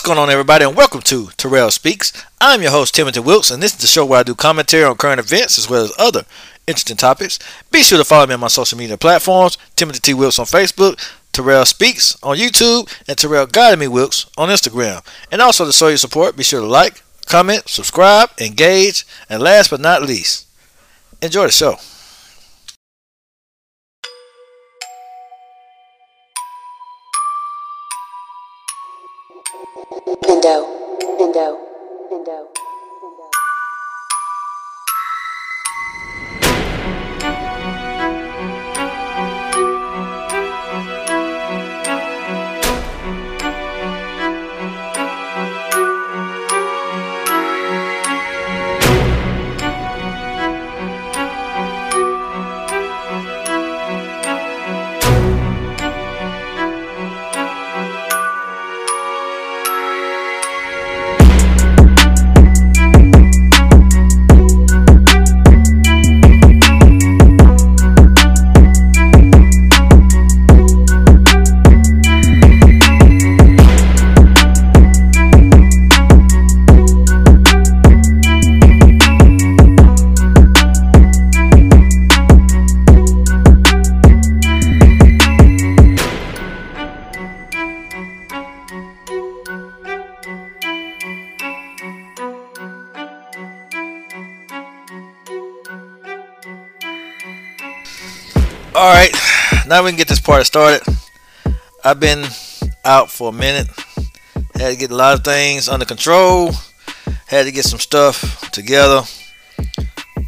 What's going on, everybody, and welcome to Terrell Speaks. I'm your host, Timothy Wilkes, and this is the show where I do commentary on current events as well as other interesting topics. Be sure to follow me on my social media platforms Timothy T. Wilkes on Facebook, Terrell Speaks on YouTube, and Terrell Guided Me Wilkes on Instagram. And also to show your support, be sure to like, comment, subscribe, engage, and last but not least, enjoy the show. Pindo, Pindo, All right, now we can get this party started. I've been out for a minute. Had to get a lot of things under control. Had to get some stuff together.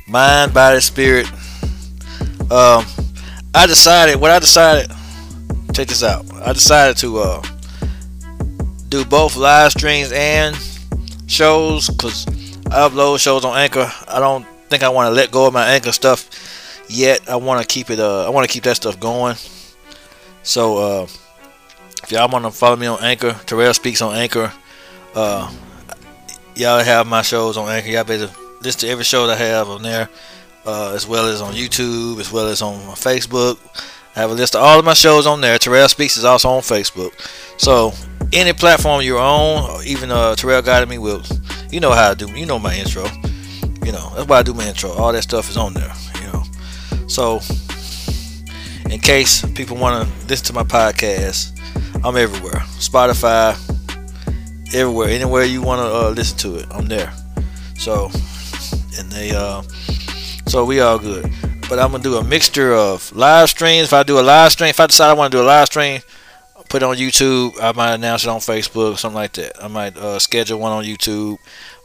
Mind, body, spirit. Um, I decided. What I decided. Check this out. I decided to uh, do both live streams and shows because I upload shows on Anchor. I don't think I want to let go of my Anchor stuff yet. I want to keep it. Uh, I want to keep that stuff going. So uh, if y'all want to follow me on Anchor, Terrell speaks on Anchor. Uh, y'all have my shows on Anchor. Y'all better listen to every show that I have on there, uh, as well as on YouTube, as well as on Facebook. I have a list of all of my shows on there. Terrell Speaks is also on Facebook. So any platform you're on, even uh, Terrell Guided Me will. You know how I do. You know my intro. You know that's why I do my intro. All that stuff is on there. So, in case people want to listen to my podcast, I'm everywhere. Spotify, everywhere, anywhere you want to uh, listen to it, I'm there. So, and they, uh, so we all good. But I'm gonna do a mixture of live streams. If I do a live stream, if I decide I want to do a live stream, put it on YouTube. I might announce it on Facebook, something like that. I might uh, schedule one on YouTube.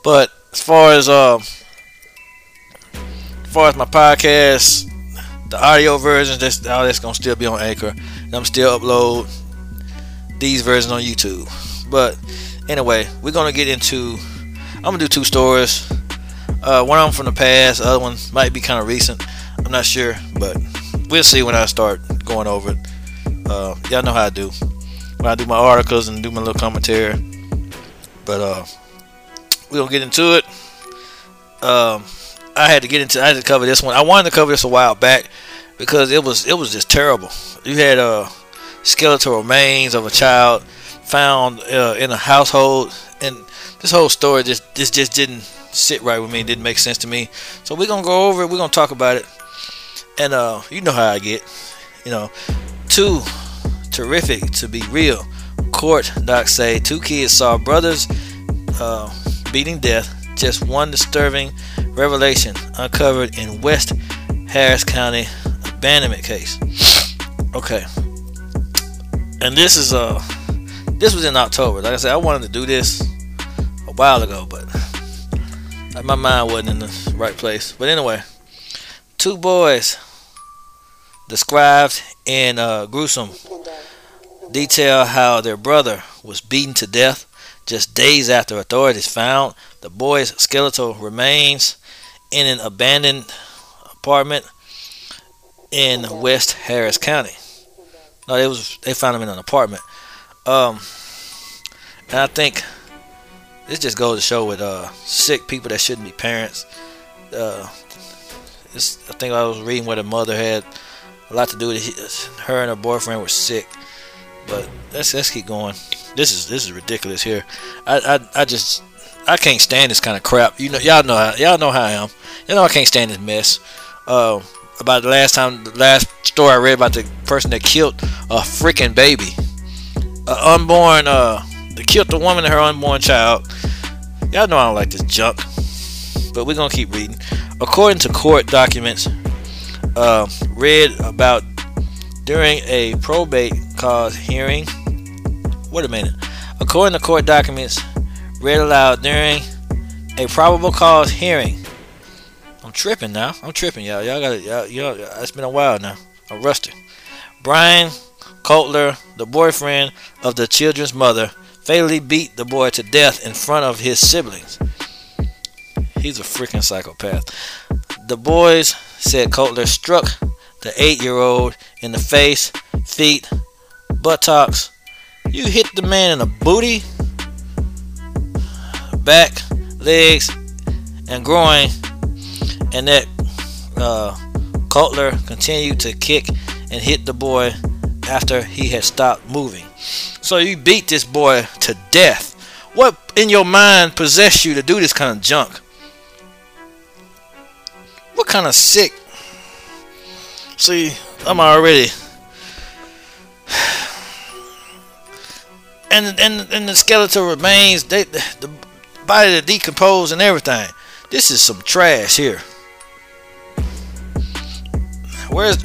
But as far as uh, as far as my podcast, the audio versions, that's all that's gonna still be on Anchor. And I'm still upload these versions on YouTube. But anyway, we're gonna get into. I'm gonna do two stories. Uh, one of them from the past, the other one might be kind of recent. I'm not sure, but we'll see when I start going over it. Uh, y'all know how I do when I do my articles and do my little commentary. But uh, we're gonna get into it. Um, I had to get into. I had to cover this one. I wanted to cover this a while back because it was it was just terrible. You had uh, skeletal remains of a child found uh, in a household, and this whole story just this just didn't sit right with me. It didn't make sense to me. So we're gonna go over it. We're gonna talk about it, and uh, you know how I get. You know, too terrific to be real. Court docs say two kids saw brothers uh, beating death. Just one disturbing revelation uncovered in West Harris County abandonment case. Okay, and this is uh this was in October. Like I said, I wanted to do this a while ago, but like, my mind wasn't in the right place. But anyway, two boys described in uh, gruesome detail how their brother was beaten to death just days after authorities found the boy's skeletal remains in an abandoned apartment in West Harris County. No, it was they found him in an apartment. Um, and I think this just goes to show with uh, sick people that shouldn't be parents. Uh, I think I was reading where the mother had a lot to do with it. Her and her boyfriend were sick. But let's let's keep going. This is this is ridiculous here. I I, I just I can't stand this kind of crap. You know y'all know how, y'all know how I am. You know I can't stand this mess. Uh, about the last time the last story I read about the person that killed a freaking baby, a unborn uh, they killed the woman and her unborn child. Y'all know I don't like this junk, but we're gonna keep reading. According to court documents, uh, read about during a probate cause hearing. Wait a minute. According to court documents, read aloud during a probable cause hearing. I'm tripping now. I'm tripping, y'all. Y'all got it. Y'all, y'all, it's been a while now. I'm rusty. Brian Coulter, the boyfriend of the children's mother, fatally beat the boy to death in front of his siblings. He's a freaking psychopath. The boys, said Coulter, struck the eight year old in the face, feet, buttocks. You hit the man in the booty, back, legs, and groin, and that uh, Coulter continued to kick and hit the boy after he had stopped moving. So you beat this boy to death. What in your mind possessed you to do this kind of junk? What kind of sick? See, I'm already. And and and the skeletal remains, they the body to decompose and everything. This is some trash here. Where's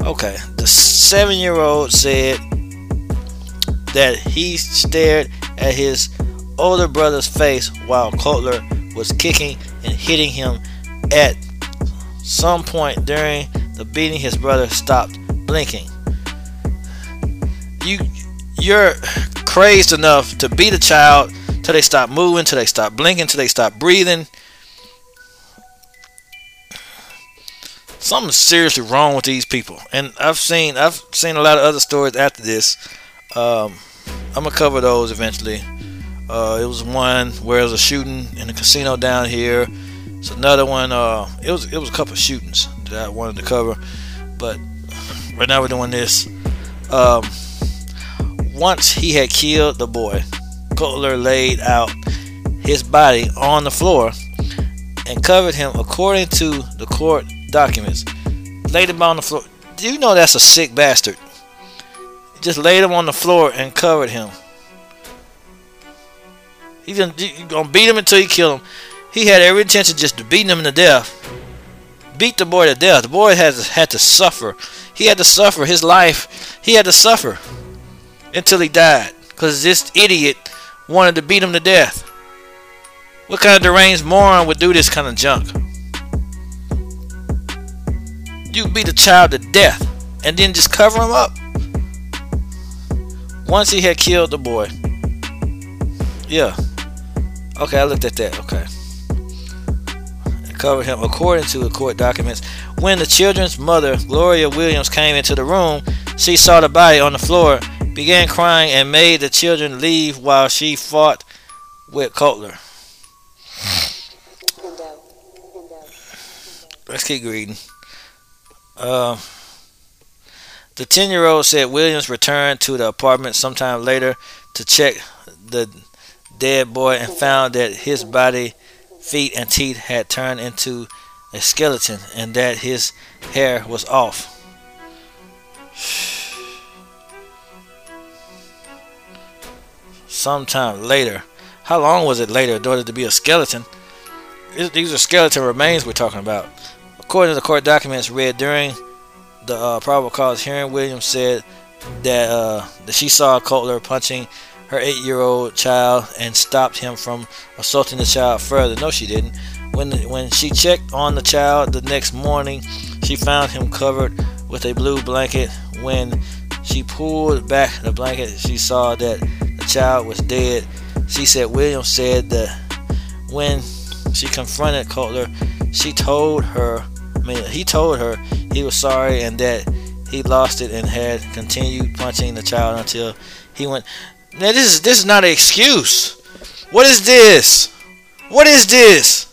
okay? The seven-year-old said that he stared at his older brother's face while Coulter was kicking and hitting him. At some point during the beating, his brother stopped blinking. You, you're crazed enough to beat a child till they stop moving, till they stop blinking, till they stop breathing. Something's seriously wrong with these people, and I've seen I've seen a lot of other stories after this. Um, I'm gonna cover those eventually. Uh, it was one where there was a shooting in a casino down here. It's another one. Uh, it was it was a couple shootings that I wanted to cover, but right now we're doing this. Um, once he had killed the boy, Coulter laid out his body on the floor and covered him according to the court documents. Laid him on the floor. Do you know that's a sick bastard? Just laid him on the floor and covered him. He's gonna, gonna beat him until he kill him. He had every intention just to beat him to death. Beat the boy to death. The boy has had to suffer. He had to suffer his life. He had to suffer until he died. Because this idiot wanted to beat him to death. What kind of deranged moron would do this kind of junk? You beat a child to death and then just cover him up. Once he had killed the boy. Yeah. Okay, I looked at that. Okay. And covered him according to the court documents. When the children's mother, Gloria Williams, came into the room, she saw the body on the floor, began crying, and made the children leave while she fought with Coulter. Let's keep reading. Uh, the 10 year old said Williams returned to the apartment sometime later to check the dead boy and found that his body, feet, and teeth had turned into a skeleton and that his hair was off. Sometime later. How long was it later in order to be a skeleton? These are skeleton remains we're talking about. According to the court documents read during the uh, probable cause hearing, Williams said that uh, that she saw Coulter punching her eight-year-old child and stopped him from assaulting the child further. No, she didn't. When when she checked on the child the next morning, she found him covered with a blue blanket. When she pulled back the blanket, she saw that child was dead. She said Williams said that when she confronted Coulter, she told her, I mean, he told her he was sorry and that he lost it and had continued punching the child until he went. Now this is this is not an excuse. What is this? What is this?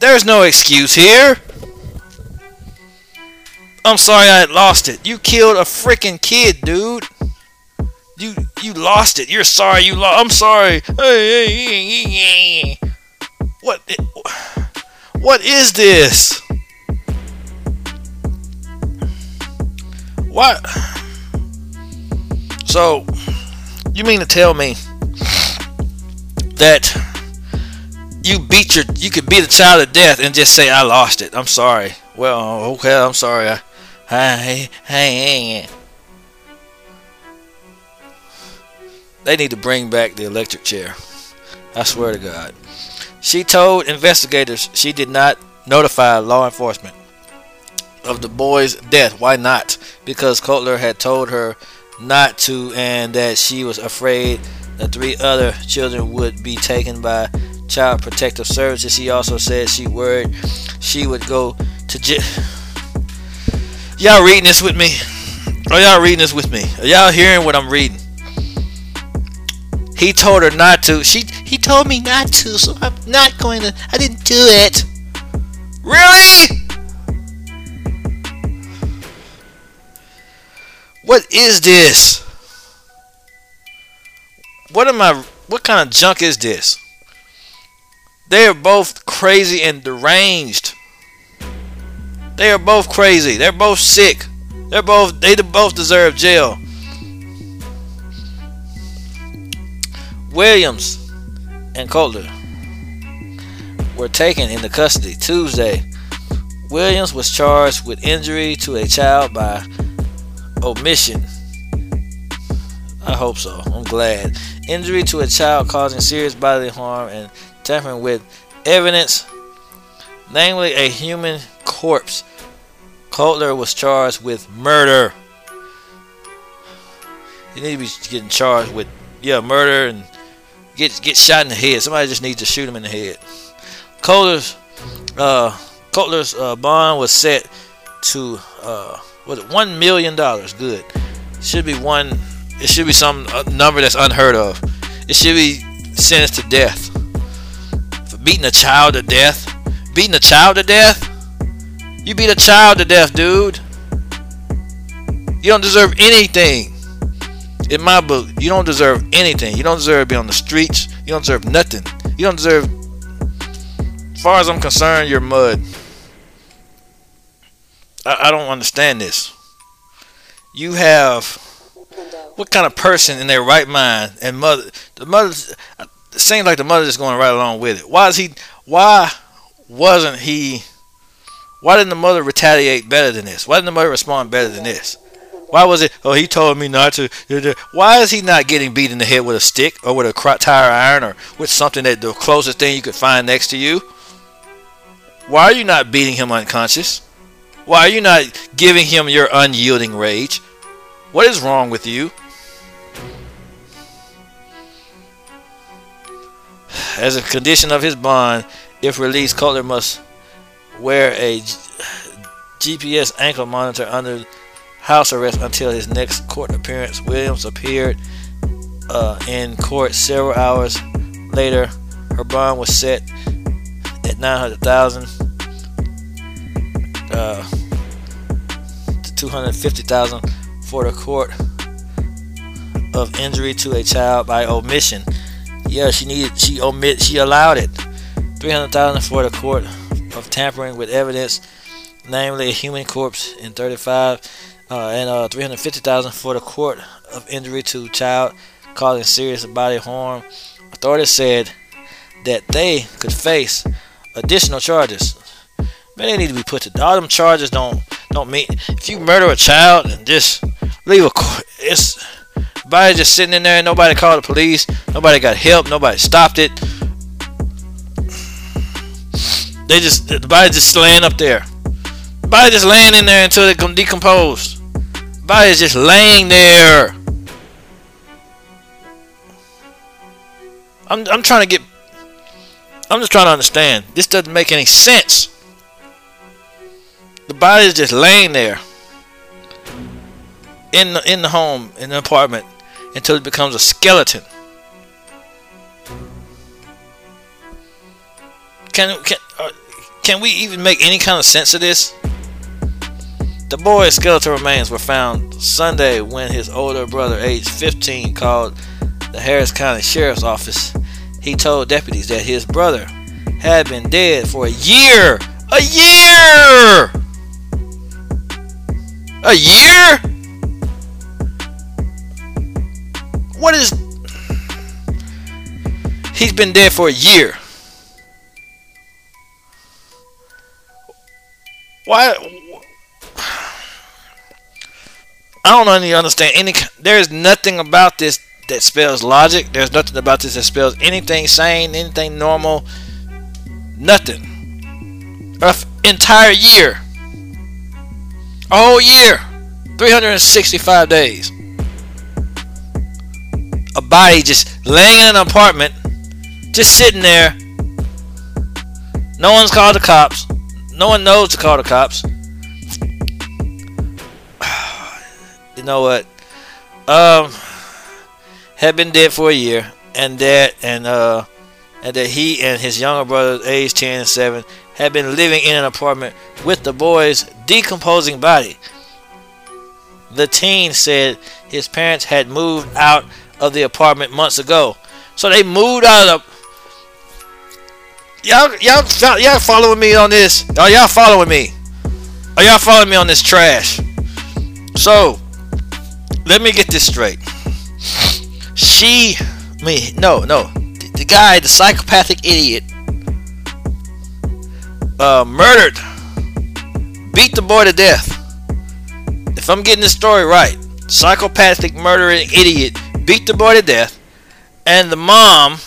There's no excuse here. I'm sorry I lost it. You killed a freaking kid, dude. You you lost it. You're sorry. You lost. I'm sorry. What? What is this? What? So, you mean to tell me that you beat your you could beat a child to death and just say I lost it. I'm sorry. Well, okay, I'm sorry. I, I, I, They need to bring back the electric chair. I swear to God. She told investigators she did not notify law enforcement of the boy's death. Why not? Because Cutler had told her not to and that she was afraid the three other children would be taken by Child Protective Services. She also said she worried she would go to jail. Y'all reading this with me? Are y'all reading this with me? Are y'all hearing what I'm reading? He told her not to. She he told me not to, so I'm not going to. I didn't do it. Really? What is this? What am I what kind of junk is this? They are both crazy and deranged. They are both crazy. They're both sick. They're both they both deserve jail. Williams and Cutler were taken into custody Tuesday. Williams was charged with injury to a child by omission. I hope so. I'm glad. Injury to a child causing serious bodily harm and tampering with evidence, namely a human corpse. Cutler was charged with murder. You need to be getting charged with yeah murder and get get shot in the head. Somebody just needs to shoot him in the head. Cutler's uh, uh, bond was set to uh, was it one million dollars? Good. Should be one. It should be some uh, number that's unheard of. It should be sentenced to death for beating a child to death. Beating a child to death. You beat a child to death, dude. You don't deserve anything. In my book, you don't deserve anything. You don't deserve to be on the streets. You don't deserve nothing. You don't deserve. As far as I'm concerned, you're mud. I, I don't understand this. You have what kind of person in their right mind and mother the mother it seems like the mother is going right along with it. Why is he why wasn't he why didn't the mother retaliate better than this? Why didn't the mother respond better than this? Why was it? Oh, he told me not to. Why is he not getting beat in the head with a stick or with a tire iron or with something that the closest thing you could find next to you? Why are you not beating him unconscious? Why are you not giving him your unyielding rage? What is wrong with you? As a condition of his bond, if released, Cutler must wear a GPS ankle monitor under house arrest until his next court appearance. Williams appeared uh, in court several hours later. Her bond was set at 900,000 uh, to 250,000 for the court of injury to a child by omission. Yeah, she needed she omit she allowed it. 300,000 for the court of tampering with evidence, namely a human corpse in 35 uh, and uh, 350,000 for the court of injury to child causing serious body harm. Authorities said that they could face additional charges. Man, they need to be put to all them charges. Don't don't mean if you murder a child and just leave a it's body just sitting in there and nobody called the police, nobody got help, nobody stopped it. They just the body just laying up there. Body just laying in there until it decomposed. Body is just laying there. I'm I'm trying to get I'm just trying to understand. This doesn't make any sense. The body is just laying there in the in the home in the apartment until it becomes a skeleton. Can can uh, can we even make any kind of sense of this? The boy's skeletal remains were found Sunday when his older brother, aged 15, called the Harris County Sheriff's Office. He told deputies that his brother had been dead for a year. A year! A year? What is. He's been dead for a year. Why? I don't really understand any. There's nothing about this that spells logic. There's nothing about this that spells anything sane, anything normal. Nothing. An entire year. A whole year. 365 days. A body just laying in an apartment, just sitting there. No one's called the cops. No one knows to call the cops. You know what? Um, had been dead for a year, and that and uh, and that he and his younger brother, aged 10 and 7, had been living in an apartment with the boy's decomposing body. The teen said his parents had moved out of the apartment months ago. So they moved out of the y'all y'all y'all following me on this? Are y'all following me? Are y'all following me on this trash? So let me get this straight. She, me, no, no, the, the guy, the psychopathic idiot, uh, murdered, beat the boy to death. If I'm getting this story right, psychopathic murdering idiot beat the boy to death, and the mom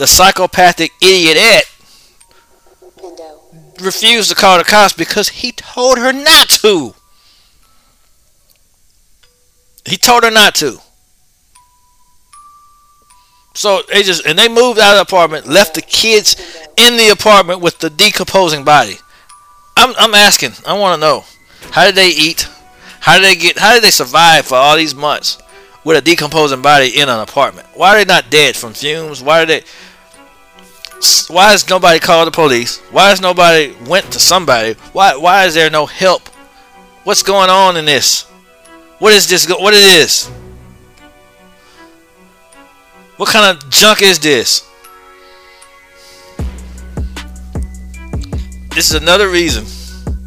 the psychopathic idiot refused to call the cops because he told her not to. He told her not to. So they just and they moved out of the apartment, left the kids in the apartment with the decomposing body. I'm I'm asking, I want to know, how did they eat? How did they get? How did they survive for all these months with a decomposing body in an apartment? Why are they not dead from fumes? Why are they? Why has nobody called the police? Why has nobody went to somebody? Why why is there no help? What's going on in this? What is this? What is? What kind of junk is this? This is another reason.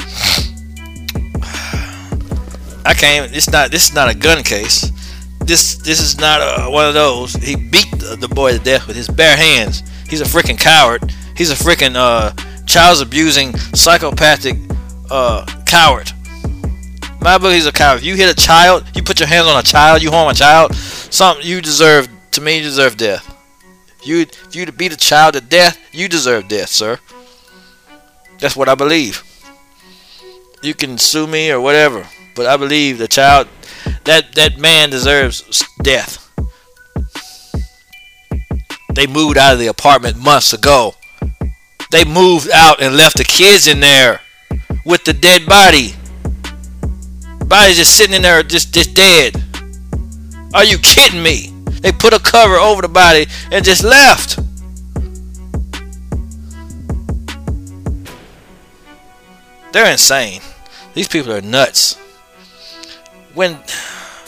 I can't. It's not. This is not a gun case. This this is not a, one of those. He beat the, the boy to death with his bare hands. He's a freaking coward. He's a freaking uh, child abusing, psychopathic uh, coward. My book, he's a coward. If you hit a child, you put your hands on a child, you harm a child, something you deserve. To me, you deserve death. You if you to beat a child to death, you deserve death, sir. That's what I believe. You can sue me or whatever, but I believe the child, that that man deserves death. They moved out of the apartment months ago. They moved out and left the kids in there with the dead body. Body just sitting in there, just, just dead. Are you kidding me? They put a cover over the body and just left. They're insane. These people are nuts. When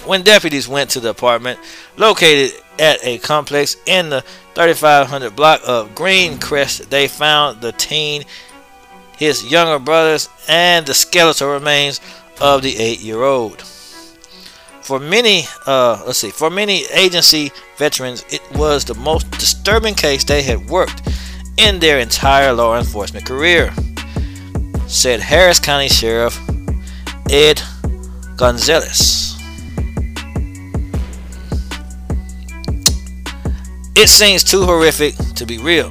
when deputies went to the apartment located at a complex in the 3500 block of Greencrest, they found the teen, his younger brothers, and the skeletal remains of the eight-year-old. For many, uh, let's see, for many agency veterans, it was the most disturbing case they had worked in their entire law enforcement career, said Harris County Sheriff Ed Gonzalez. It seems too horrific to be real.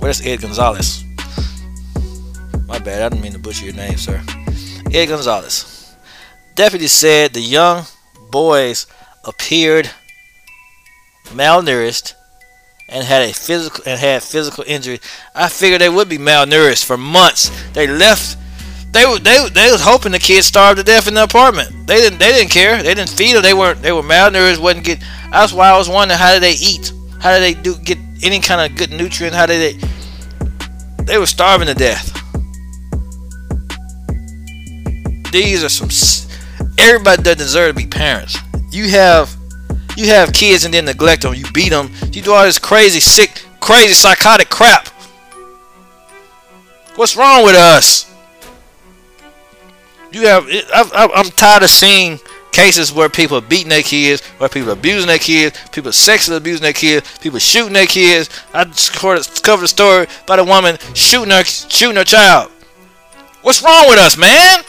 Where's Ed Gonzalez? My bad, I didn't mean to butcher your name, sir. Ed Gonzalez. Deputy said the young boys appeared malnourished and had a physical and had physical injury. I figured they would be malnourished for months. They left. They were they they was hoping the kids starved to death in the apartment. They didn't they didn't care. They didn't feed them. They weren't they were malnourished. wasn't get. That's why I was wondering how did they eat? How did they do get any kind of good nutrient? How did they? They were starving to death. These are some. Everybody doesn't deserve to be parents. You have, you have kids and then neglect them. You beat them. You do all this crazy, sick, crazy, psychotic crap. What's wrong with us? You have. I, I'm tired of seeing cases where people are beating their kids, where people are abusing their kids, people sexually abusing their kids, people shooting their kids. I just covered a story about a woman shooting her shooting her child. What's wrong with us, man?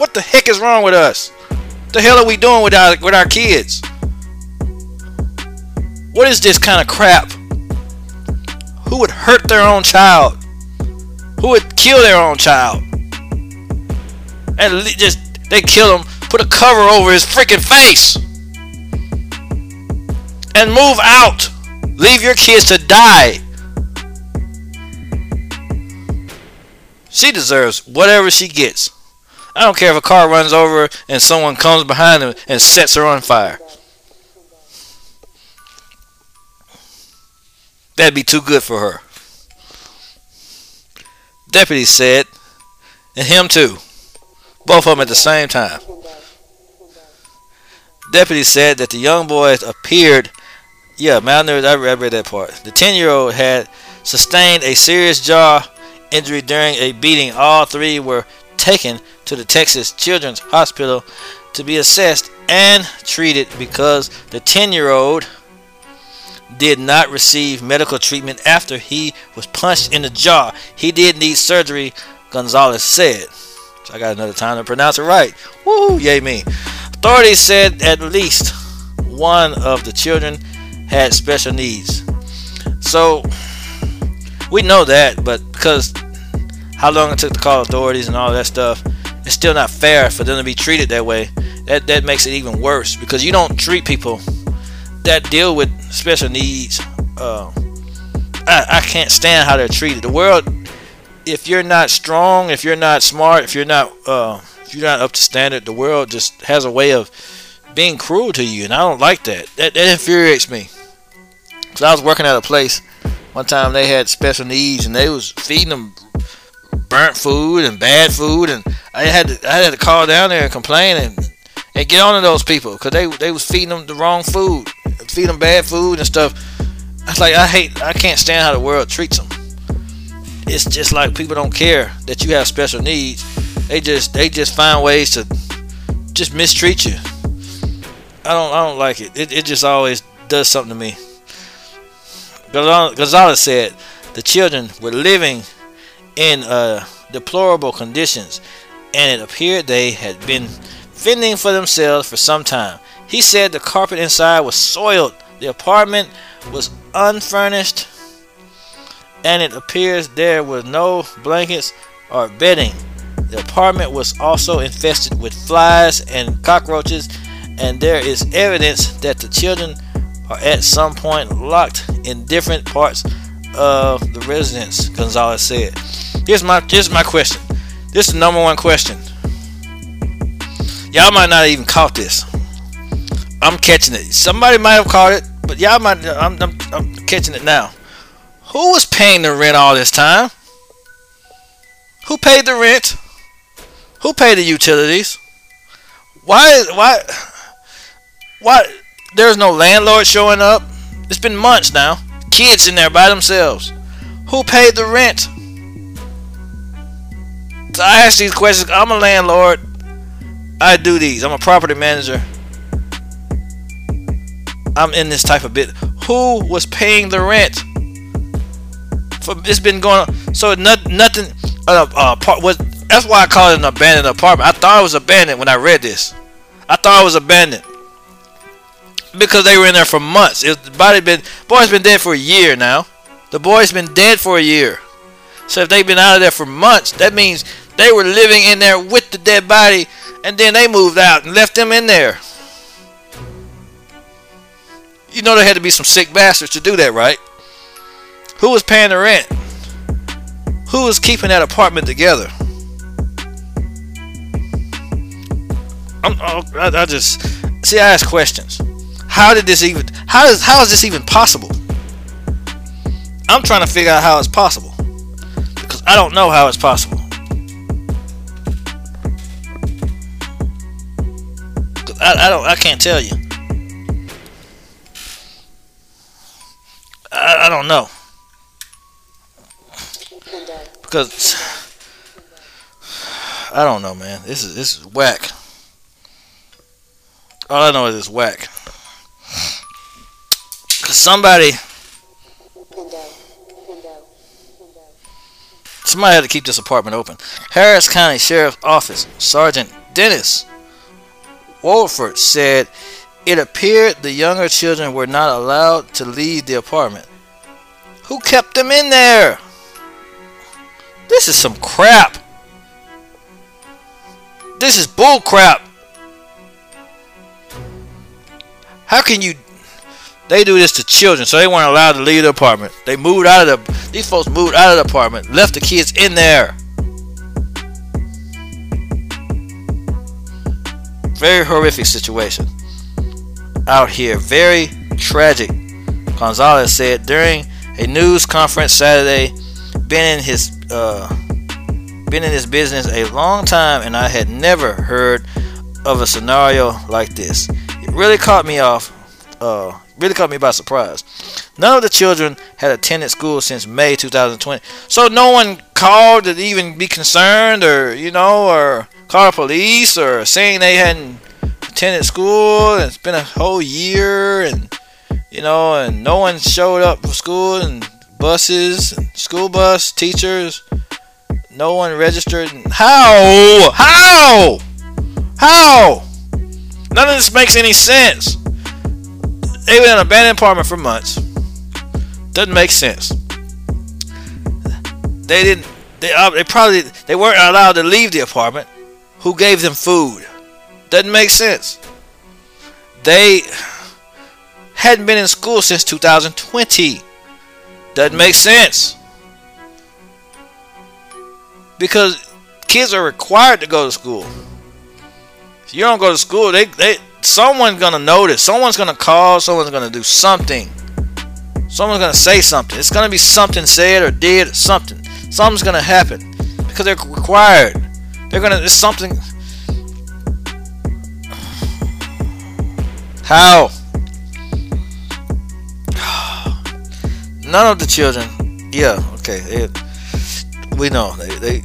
What the heck is wrong with us? What the hell are we doing with our with our kids? What is this kind of crap? Who would hurt their own child? Who would kill their own child? And just they kill him Put a cover over his freaking face. And move out. Leave your kids to die. She deserves whatever she gets. I don't care if a car runs over and someone comes behind them and sets her on fire. That'd be too good for her. Deputy said, and him too. Both of them at the same time. Deputy said that the young boys appeared, yeah, malnourished. I read, that part. The 10 year old had sustained a serious jaw injury during a beating. All three were taken to the Texas Children's Hospital to be assessed and treated because the 10 year old did not receive medical treatment after he was punched in the jaw. He did need surgery, Gonzalez said. So I got another time to pronounce it right. Woo, yay me. Authorities said at least one of the children had special needs. So we know that, but because how long it took to call authorities and all that stuff, it's still not fair for them to be treated that way. That that makes it even worse because you don't treat people that deal with special needs. Uh, I, I can't stand how they're treated. The world, if you're not strong, if you're not smart, if you're not uh, if you're not up to standard, the world just has a way of being cruel to you, and I don't like that. That, that infuriates me. Cause I was working at a place one time they had special needs, and they was feeding them burnt food and bad food, and I had to I had to call down there and complain and and get on to those people because they they was feeding them the wrong food, feeding them bad food and stuff. I was like, I hate, I can't stand how the world treats them. It's just like people don't care that you have special needs they just they just find ways to just mistreat you. I don't I don't like it. It, it just always does something to me. Gonzalez said the children were living in uh, deplorable conditions, and it appeared they had been fending for themselves for some time. He said the carpet inside was soiled, the apartment was unfurnished, and it appears there were no blankets or bedding. The apartment was also infested with flies and cockroaches, and there is evidence that the children are at some point locked in different parts of the residents, Gonzalez said. Here's my here's my question. This is the number one question. Y'all might not even caught this. I'm catching it. Somebody might have caught it, but y'all might. I'm, I'm, I'm catching it now. Who was paying the rent all this time? Who paid the rent? Who paid the utilities? Why? Why? Why? There's no landlord showing up. It's been months now. Kids in there by themselves. Who paid the rent? So I ask these questions. I'm a landlord. I do these. I'm a property manager. I'm in this type of bit. Who was paying the rent? For it's been going on. So not, nothing. Uh, uh, part, what that's why I call it an abandoned apartment. I thought it was abandoned when I read this. I thought it was abandoned because they were in there for months. It, the body been boy's been dead for a year now. The boy's been dead for a year. So if they've been out of there for months, that means they were living in there with the dead body, and then they moved out and left them in there. You know there had to be some sick bastards to do that, right? Who was paying the rent? Who was keeping that apartment together? I'm, oh, I, I just see. I ask questions. How did this even? How is how is this even possible? I'm trying to figure out how it's possible because I don't know how it's possible. I, I don't. I can't tell you. I, I don't know because I don't know, man. This is this is whack. All I know is it's whack. Cause somebody somebody had to keep this apartment open. Harris County Sheriff's Office Sergeant Dennis Wolford said it appeared the younger children were not allowed to leave the apartment. Who kept them in there? This is some crap. This is bull crap. How can you they do this to children, so they weren't allowed to leave the apartment. They moved out of the these folks moved out of the apartment, left the kids in there. Very horrific situation out here. Very tragic. Gonzalez said during a news conference Saturday, been in his uh, been in this business a long time, and I had never heard of a scenario like this. It really caught me off. Uh, really caught me by surprise. None of the children had attended school since May 2020, so no one called to even be concerned, or you know, or call police, or saying they hadn't attended school. And it's been a whole year, and you know, and no one showed up for school, and buses, and school bus teachers. No one registered. How? How? How? None of this makes any sense. They were in an abandoned apartment for months. Doesn't make sense. They didn't. They, uh, they probably they weren't allowed to leave the apartment. Who gave them food? Doesn't make sense. They hadn't been in school since 2020. Doesn't make sense. Because kids are required to go to school. If you don't go to school, they, they someone's gonna notice. Someone's gonna call. Someone's gonna do something. Someone's gonna say something. It's gonna be something said or did or something. Something's gonna happen because they're required. They're gonna. It's something. How? None of the children. Yeah. Okay. We know they, they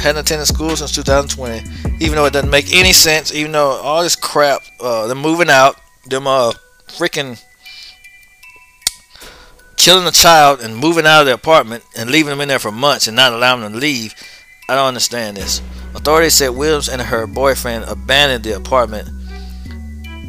hadn't attended school since 2020. Even though it doesn't make any sense. Even though all this crap. Uh, them moving out. Them uh freaking killing a child and moving out of the apartment and leaving them in there for months and not allowing them to leave. I don't understand this. Authorities said Williams and her boyfriend abandoned the apartment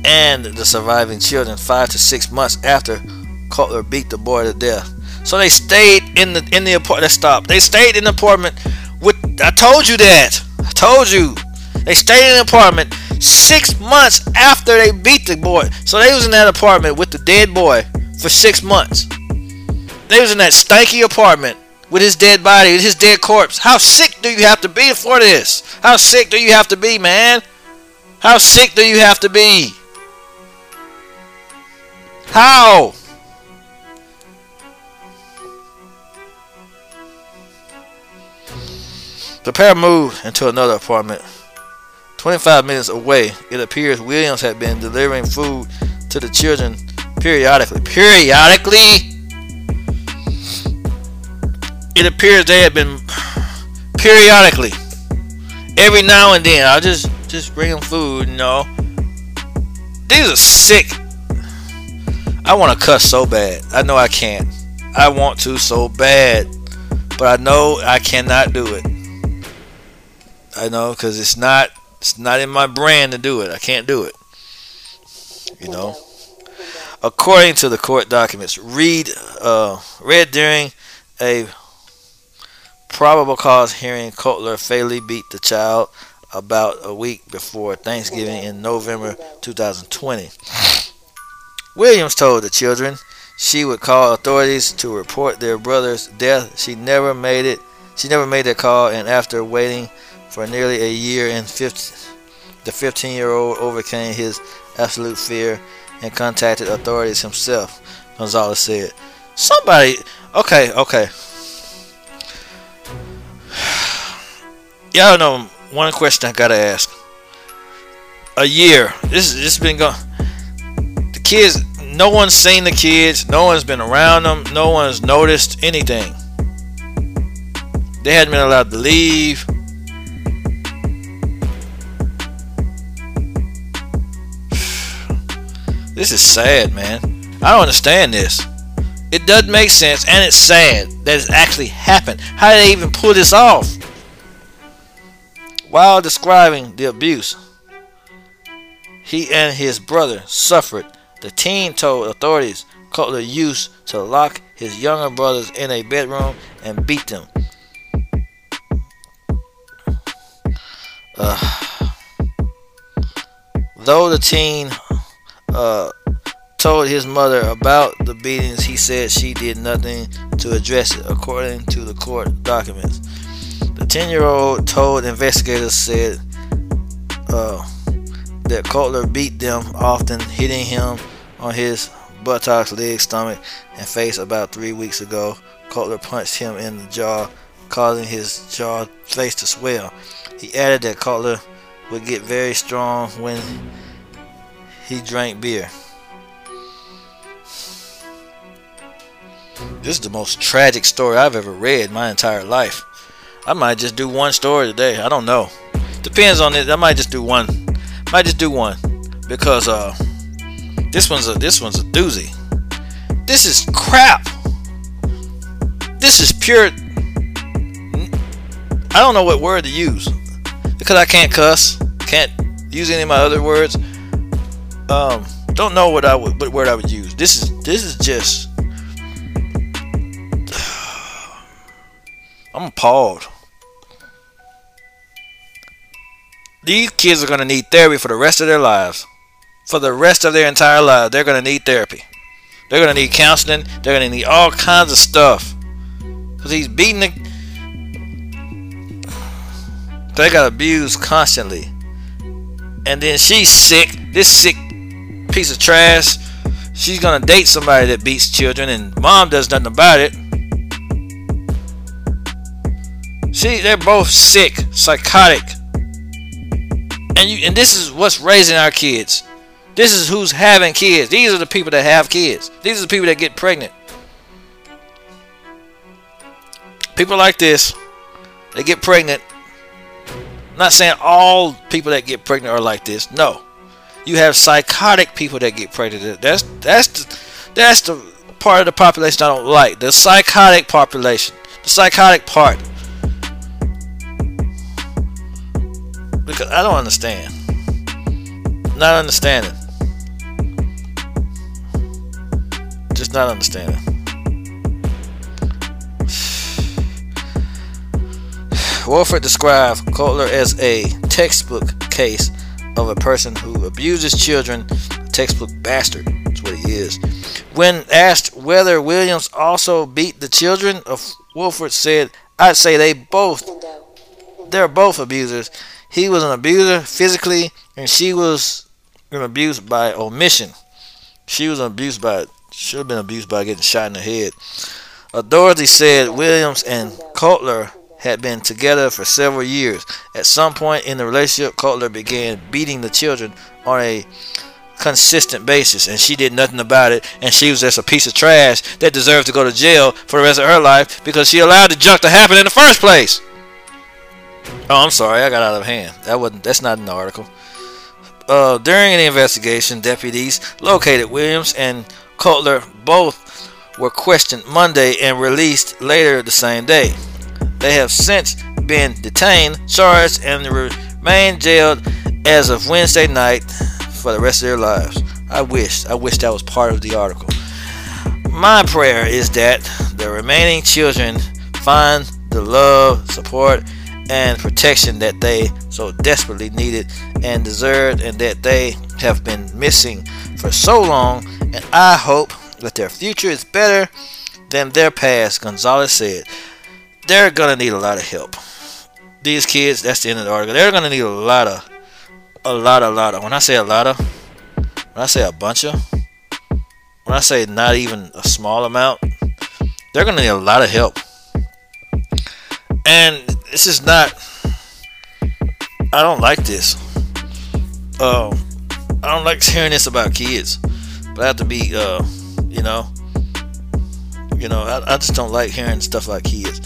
and the surviving children five to six months after Cutler beat the boy to death. So they stayed in the in the apartment. Stop. They stayed in the apartment with. I told you that. I told you. They stayed in the apartment six months after they beat the boy. So they was in that apartment with the dead boy for six months. They was in that stanky apartment with his dead body, his dead corpse. How sick do you have to be for this? How sick do you have to be, man? How sick do you have to be? How? The pair moved into another apartment. 25 minutes away, it appears Williams had been delivering food to the children periodically. Periodically? It appears they had been periodically. Every now and then, I'll just just bring them food, you know. These are sick. I want to cuss so bad. I know I can't. I want to so bad, but I know I cannot do it. I know because it's not it's not in my brand to do it. I can't do it. You know. According to the court documents, read uh, read during a probable cause hearing, Cutler fatally beat the child about a week before Thanksgiving in November 2020. Williams told the children she would call authorities to report their brother's death. She never made it. She never made that call, and after waiting for nearly a year, and 15, the 15-year-old overcame his absolute fear and contacted authorities himself. Gonzalez said, "Somebody, okay, okay." Y'all know one question I gotta ask. a year. This has been going. The kids, no one's seen the kids. No one's been around them. No one's noticed anything. They hadn't been allowed to leave. This is sad, man. I don't understand this. It doesn't make sense, and it's sad that it's actually happened. How did they even pull this off? While describing the abuse he and his brother suffered, the teen told authorities Coulter used to lock his younger brothers in a bedroom and beat them. Uh, though the teen uh, told his mother about the beatings, he said she did nothing to address it, according to the court documents. The 10 year old told investigators said uh, that Coulter beat them, often hitting him on his buttocks, legs, stomach, and face about three weeks ago. Coulter punched him in the jaw, causing his jaw face to swell. He added that Coulter would get very strong when he drank beer. This is the most tragic story I've ever read my entire life. I might just do one story today. I don't know. Depends on it. I might just do one. Might just do one because uh, this one's a this one's a doozy. This is crap. This is pure. I don't know what word to use because I can't cuss. Can't use any of my other words. Um, don't know what I would what word I would use. This is this is just. I'm appalled. These kids are gonna need therapy for the rest of their lives. For the rest of their entire lives, they're gonna need therapy. They're gonna need counseling. They're gonna need all kinds of stuff. Cause he's beating the. They got abused constantly. And then she's sick. This sick piece of trash. She's gonna date somebody that beats children, and mom does nothing about it. See, they're both sick, psychotic. And you and this is what's raising our kids. This is who's having kids. These are the people that have kids. These are the people that get pregnant. People like this, they get pregnant. I'm not saying all people that get pregnant are like this. No. You have psychotic people that get pregnant. That's that's the, that's the part of the population I don't like. The psychotic population. The psychotic part. Because I don't understand. Not understanding. Just not understanding. Wolford described Coulter as a textbook case of a person who abuses children, a textbook bastard. That's what he is. When asked whether Williams also beat the children, Wolford said, I'd say they both, they're both abusers. He was an abuser physically, and she was an abuse by omission. She was abused by, should have been abused by getting shot in the head. Authorities said Williams and Coulter had been together for several years. At some point in the relationship, Coulter began beating the children on a consistent basis, and she did nothing about it. And she was just a piece of trash that deserved to go to jail for the rest of her life because she allowed the junk to happen in the first place. Oh, I'm sorry, I got out of hand. That wasn't. That's not in the article. Uh, during the investigation, deputies located Williams and Coulter. Both were questioned Monday and released later the same day. They have since been detained, charged, and remain jailed as of Wednesday night for the rest of their lives. I wish, I wish that was part of the article. My prayer is that the remaining children find the love, support, and protection that they so desperately needed and deserved, and that they have been missing for so long. And I hope that their future is better than their past, Gonzalez said they're gonna need a lot of help. These kids, that's the end of the article. They're gonna need a lot of, a lot, a lot of. When I say a lot of, when I say a bunch of, when I say not even a small amount, they're gonna need a lot of help. And this is not. I don't like this. Um, I don't like hearing this about kids, but I have to be, uh, you know, you know, I, I just don't like hearing stuff like kids.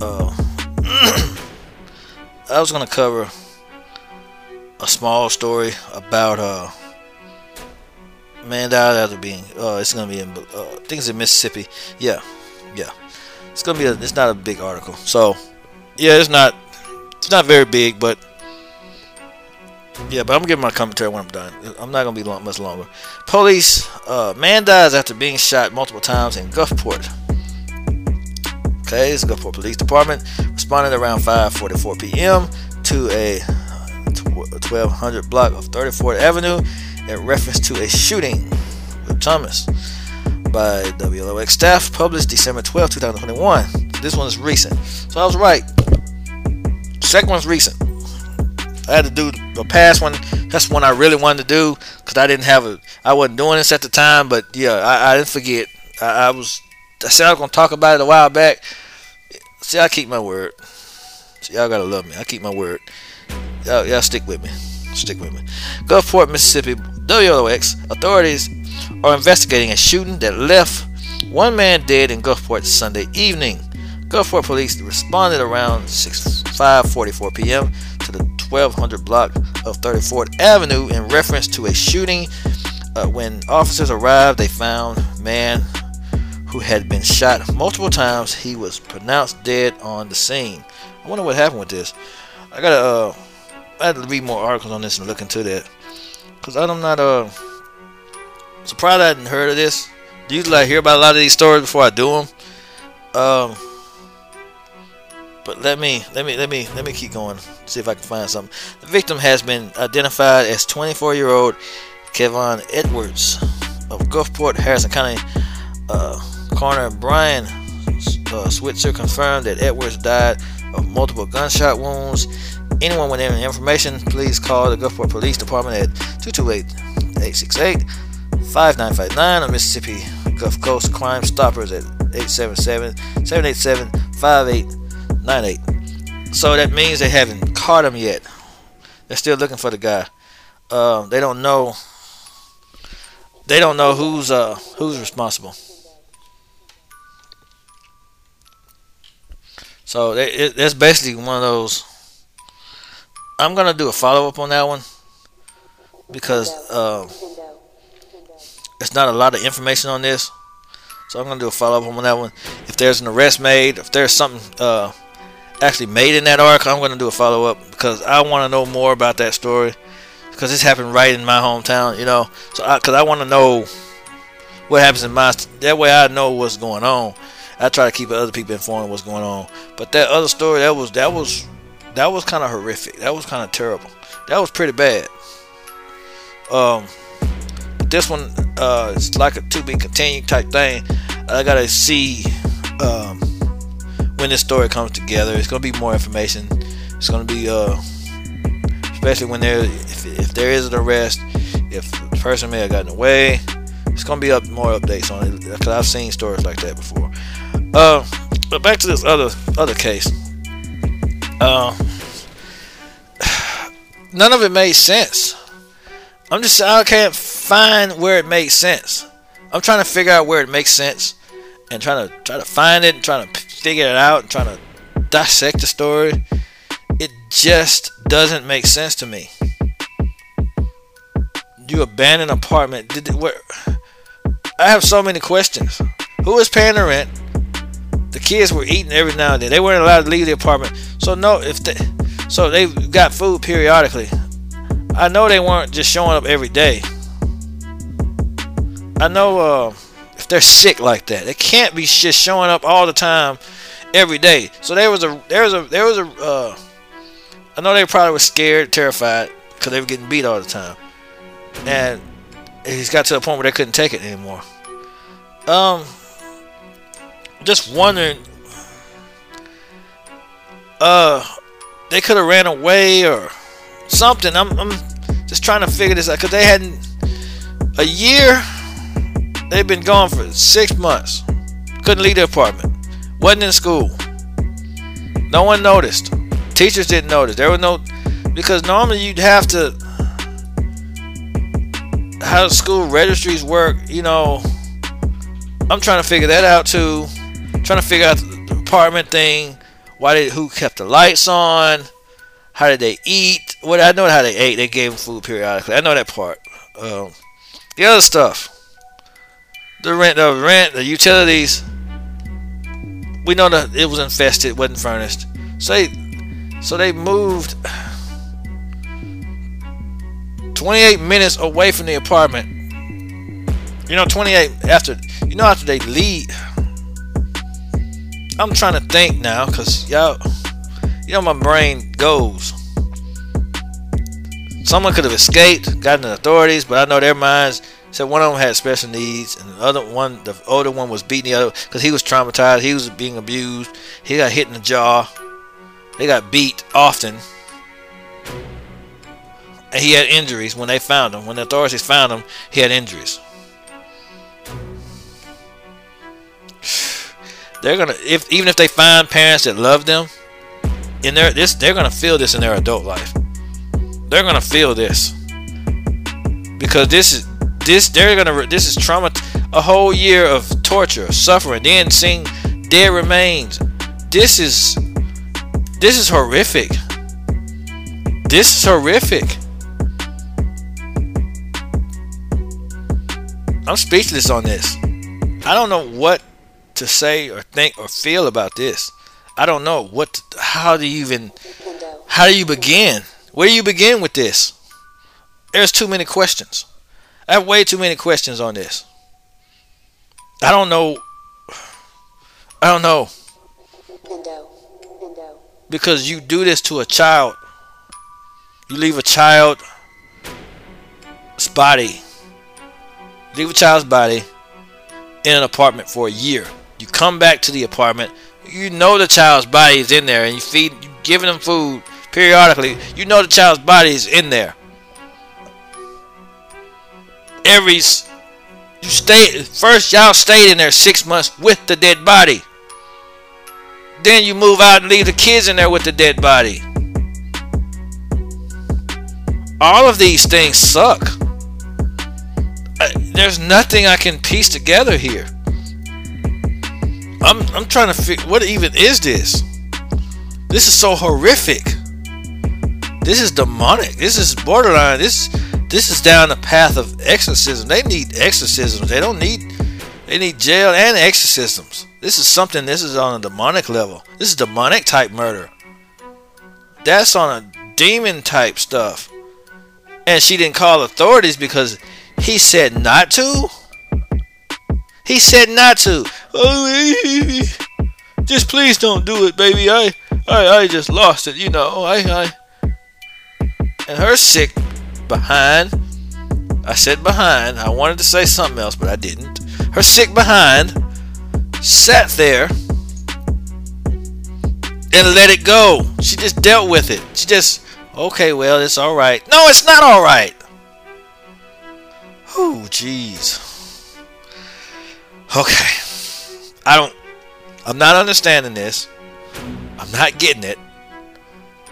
Uh, I was gonna cover a small story about uh man died after being uh it's gonna be in uh, it's in Mississippi. Yeah, yeah. It's gonna be a, it's not a big article. So yeah, it's not it's not very big, but yeah, but I'm giving my commentary when I'm done. I'm not gonna be long, much longer. Police, uh, man dies after being shot multiple times in Gulfport. Okay, Gulfport Police Department responded around 5:44 p.m. to a 1200 block of 34th Avenue in reference to a shooting with Thomas by WLOX staff published December 12, 2021. This one is recent. So I was right. Second one's recent. I had to do the past one. That's one I really wanted to do because I didn't have a. I wasn't doing this at the time, but yeah, I, I didn't forget. I, I, was. I said I was gonna talk about it a while back. See, I keep my word. See, y'all gotta love me. I keep my word. Y'all, y'all stick with me. Stick with me. Gulfport, Mississippi. WLOX authorities are investigating a shooting that left one man dead in Gulfport Sunday evening. Gulfport police responded around 6 5:44 p.m. to the 1200 block of 34th Avenue in reference to a shooting. Uh, when officers arrived, they found man who had been shot multiple times. He was pronounced dead on the scene. I wonder what happened with this. I gotta, uh, I had to read more articles on this and look into that, cause I'm not, uh, surprised I hadn't heard of this. Usually I hear about a lot of these stories before I do them. Um, but let me let me let me let me keep going. See if I can find something. The victim has been identified as 24-year-old Kevon Edwards of Gulfport, Harrison County. Uh, coroner Brian uh, Switzer confirmed that Edwards died of multiple gunshot wounds. Anyone with any information, please call the Gulfport Police Department at 228-868-5959 or Mississippi Gulf Coast Crime Stoppers at 877-787-58 98. So that means they haven't caught him yet. They're still looking for the guy. Uh, they don't know. They don't know who's uh who's responsible. So they, it, that's basically one of those. I'm gonna do a follow up on that one because uh, it's not a lot of information on this. So I'm gonna do a follow up on that one. If there's an arrest made, if there's something uh, actually made in that article, I'm to do a follow up because I want to know more about that story because this happened right in my hometown, you know. So, because I, I want to know what happens in my that way I know what's going on. I try to keep other people informed what's going on. But that other story, that was that was that was kind of horrific. That was kind of terrible. That was pretty bad. Um, this one, uh, it's like a to be continued type thing. I gotta see. Um, when this story comes together. It's gonna be more information. It's gonna be uh, especially when there if, if there is an arrest, if the person may have gotten away. It's gonna be up more updates on it because I've seen stories like that before. Uh, but back to this other other case. Uh, none of it made sense. I'm just I can't find where it makes sense. I'm trying to figure out where it makes sense and trying to try to find it and trying to figure it out and trying to dissect the story, it just doesn't make sense to me. You abandoned apartment. Did it, where? I have so many questions. Who is paying the rent? The kids were eating every now and then. They weren't allowed to leave the apartment. So no, if they, so they got food periodically. I know they weren't just showing up every day. I know. Uh, if they're sick like that. They can't be just showing up all the time, every day. So there was a there was a there was a. Uh, I know they probably were scared, terrified because they were getting beat all the time, and he's got to the point where they couldn't take it anymore. Um, just wondering. Uh, they could have ran away or something. I'm, I'm just trying to figure this out because they hadn't a year They've been gone for six months. Couldn't leave the apartment. Wasn't in school. No one noticed. Teachers didn't notice. There was no because normally you'd have to how school registries work. You know, I'm trying to figure that out too. Trying to figure out the apartment thing. Why did who kept the lights on? How did they eat? What I know how they ate. They gave them food periodically. I know that part. Um, the other stuff, the rent, the rent, the utilities. We know that it was infested, wasn't furnished. So they, so they moved 28 minutes away from the apartment. You know, 28 after. You know, after they leave. I'm trying to think now, cause y'all, you know, my brain goes. Someone could have escaped, gotten the authorities, but I know their minds said one of them had special needs, and the other one, the older one, was beating the other because he was traumatized. He was being abused. He got hit in the jaw. They got beat often, and he had injuries when they found him. When the authorities found him, he had injuries. They're gonna, if even if they find parents that love them, in their this, they're gonna feel this in their adult life. They're gonna feel this. Because this is this they're gonna this is trauma a whole year of torture suffering then seeing dead remains. This is this is horrific. This is horrific. I'm speechless on this. I don't know what to say or think or feel about this i don't know what how do you even how do you begin where do you begin with this there's too many questions I have way too many questions on this. I don't know. I don't know. Because you do this to a child. You leave a child's body. Leave a child's body in an apartment for a year. You come back to the apartment. You know the child's body is in there, and you feed, you giving them food periodically. You know the child's body is in there. Every you stay first, y'all stayed in there six months with the dead body. Then you move out and leave the kids in there with the dead body. All of these things suck. Uh, There's nothing I can piece together here. I'm I'm trying to figure what even is this? This is so horrific. This is demonic. This is borderline. This this is down the path of exorcism. They need exorcisms. They don't need they need jail and exorcisms. This is something this is on a demonic level. This is demonic type murder. That's on a demon type stuff. And she didn't call authorities because he said not to. He said not to. Just please don't do it, baby. I, I, I just lost it. You know, I, I. And her sick behind. I said behind. I wanted to say something else, but I didn't. Her sick behind sat there and let it go. She just dealt with it. She just, okay, well, it's all right. No, it's not all right. Oh, jeez. Okay. I don't, I'm not understanding this. I'm not getting it.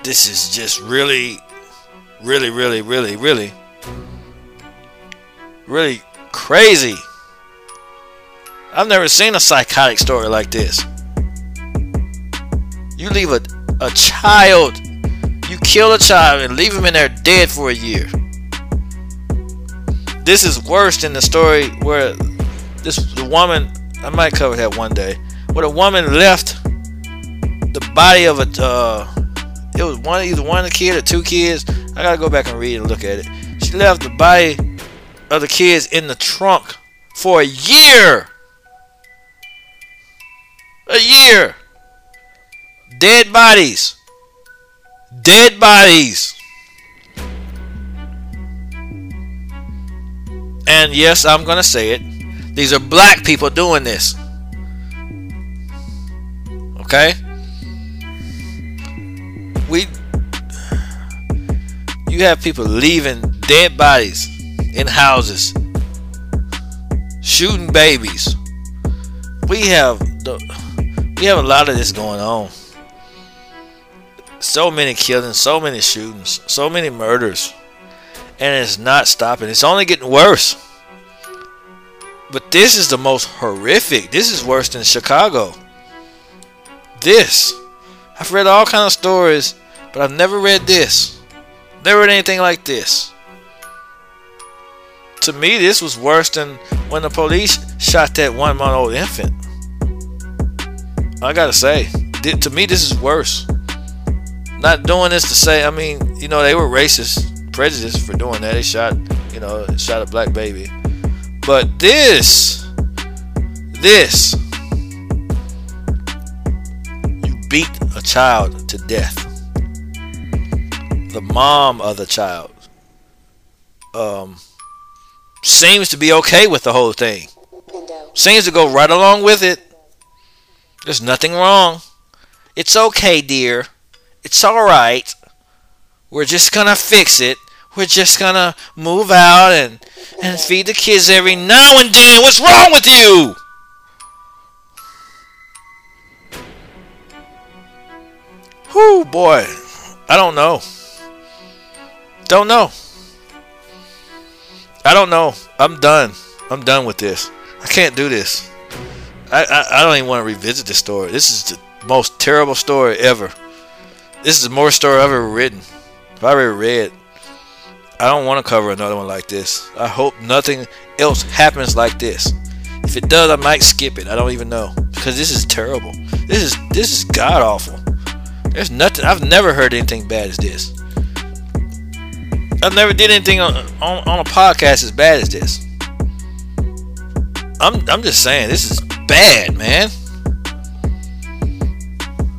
This is just really, really, really, really, really, really crazy. I've never seen a psychotic story like this. You leave a, a child, you kill a child and leave him in there dead for a year. This is worse than the story where this the woman I might cover that one day. Where a woman left the body of a uh, it was one either one kid or two kids. I gotta go back and read and look at it. She left the body of the kids in the trunk for a year. A year. Dead bodies. Dead bodies. And yes, I'm to say it. These are black people doing this. Okay? We you have people leaving dead bodies in houses, shooting babies. We have the we have a lot of this going on. So many killings, so many shootings, so many murders. and it's not stopping. It's only getting worse. But this is the most horrific. This is worse than Chicago. This. I've read all kind of stories, but I've never read this. Never read anything like this. To me, this was worse than when the police shot that one month old infant. I gotta say, to me, this is worse. Not doing this to say, I mean, you know, they were racist, prejudiced for doing that. They shot, you know, shot a black baby. But this, this, you beat a child to death. The mom of the child um, seems to be okay with the whole thing. Seems to go right along with it. There's nothing wrong. It's okay, dear. It's alright. We're just gonna fix it. We're just gonna move out and, and feed the kids every now and then. What's wrong with you? Whoo, boy. I don't know. Don't know. I don't know. I'm done. I'm done with this. I can't do this. I, I, I don't even want to revisit this story. This is the most terrible story ever. This is the more story I've ever written. If I've ever read. I don't want to cover another one like this. I hope nothing else happens like this. If it does, I might skip it. I don't even know because this is terrible. This is this is god awful. There's nothing. I've never heard anything bad as this. I've never did anything on, on, on a podcast as bad as this. I'm I'm just saying this is bad, man.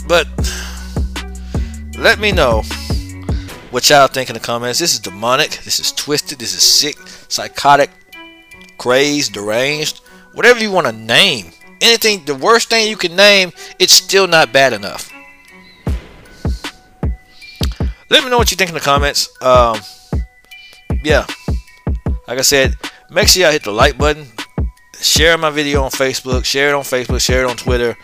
But let me know what y'all think in the comments. This is demonic. This is twisted. This is sick, psychotic, crazed, deranged. Whatever you want to name. Anything, the worst thing you can name, it's still not bad enough. Let me know what you think in the comments. Um, yeah. Like I said, make sure y'all hit the like button. Share my video on Facebook. Share it on Facebook. Share it on Twitter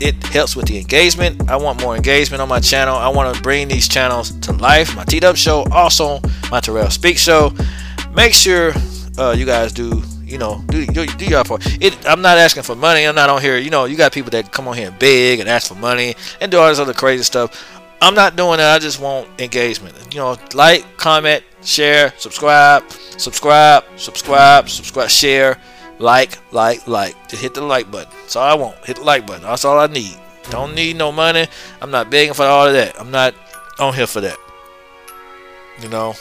it helps with the engagement. I want more engagement on my channel. I want to bring these channels to life. My T-Dub show, also my Terrell Speak show. Make sure uh, you guys do, you know, do, do, do your part. It, I'm not asking for money. I'm not on here. You know, you got people that come on here and beg and ask for money and do all this other crazy stuff. I'm not doing that. I just want engagement. You know, like, comment, share, subscribe, subscribe, subscribe, subscribe, share like, like, like. Just hit the like button. That's all I want. Hit the like button. That's all I need. Don't mm-hmm. need no money. I'm not begging for all of that. I'm not on here for that. You know,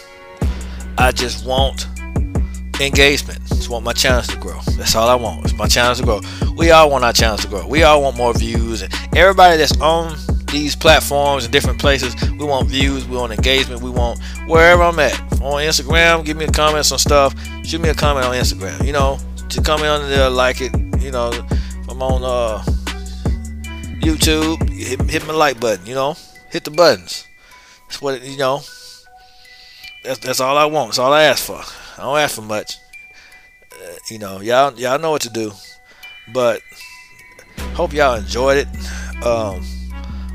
I just want engagement. Just want my channels to grow. That's all I want. It's my channels to grow. We all want our channels to grow. We all want more views. And everybody that's on these platforms and different places, we want views. We want engagement. We want wherever I'm at. On Instagram, give me a comment on stuff. Shoot me a comment on Instagram. You know, to comment on there, like it. You know, if I'm on uh, YouTube, hit, hit my like button. You know, hit the buttons. That's what you know. That's that's all I want. That's all I ask for. I don't ask for much. Uh, you know, y'all y'all know what to do. But hope y'all enjoyed it. Um,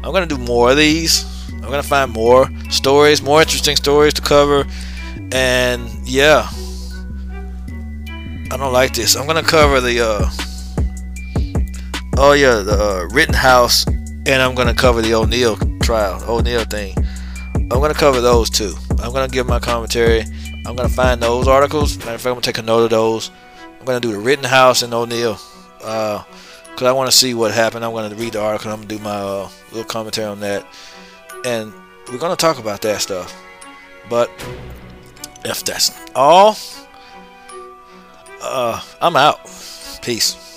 I'm gonna do more of these. I'm gonna find more stories, more interesting stories to cover, and yeah. I don't like this. I'm gonna cover the uh oh yeah the uh, Rittenhouse, and I'm gonna cover the O'Neill trial, O'Neill thing. I'm gonna cover those too. I'm gonna give my commentary. I'm gonna find those articles. Matter of fact, I'm gonna take a note of those. I'm gonna do the Rittenhouse and O'Neill. uh, cause I want to see what happened. I'm gonna read the article. I'm gonna do my uh, little commentary on that, and we're gonna talk about that stuff. But if that's all, uh, I'm out. Peace.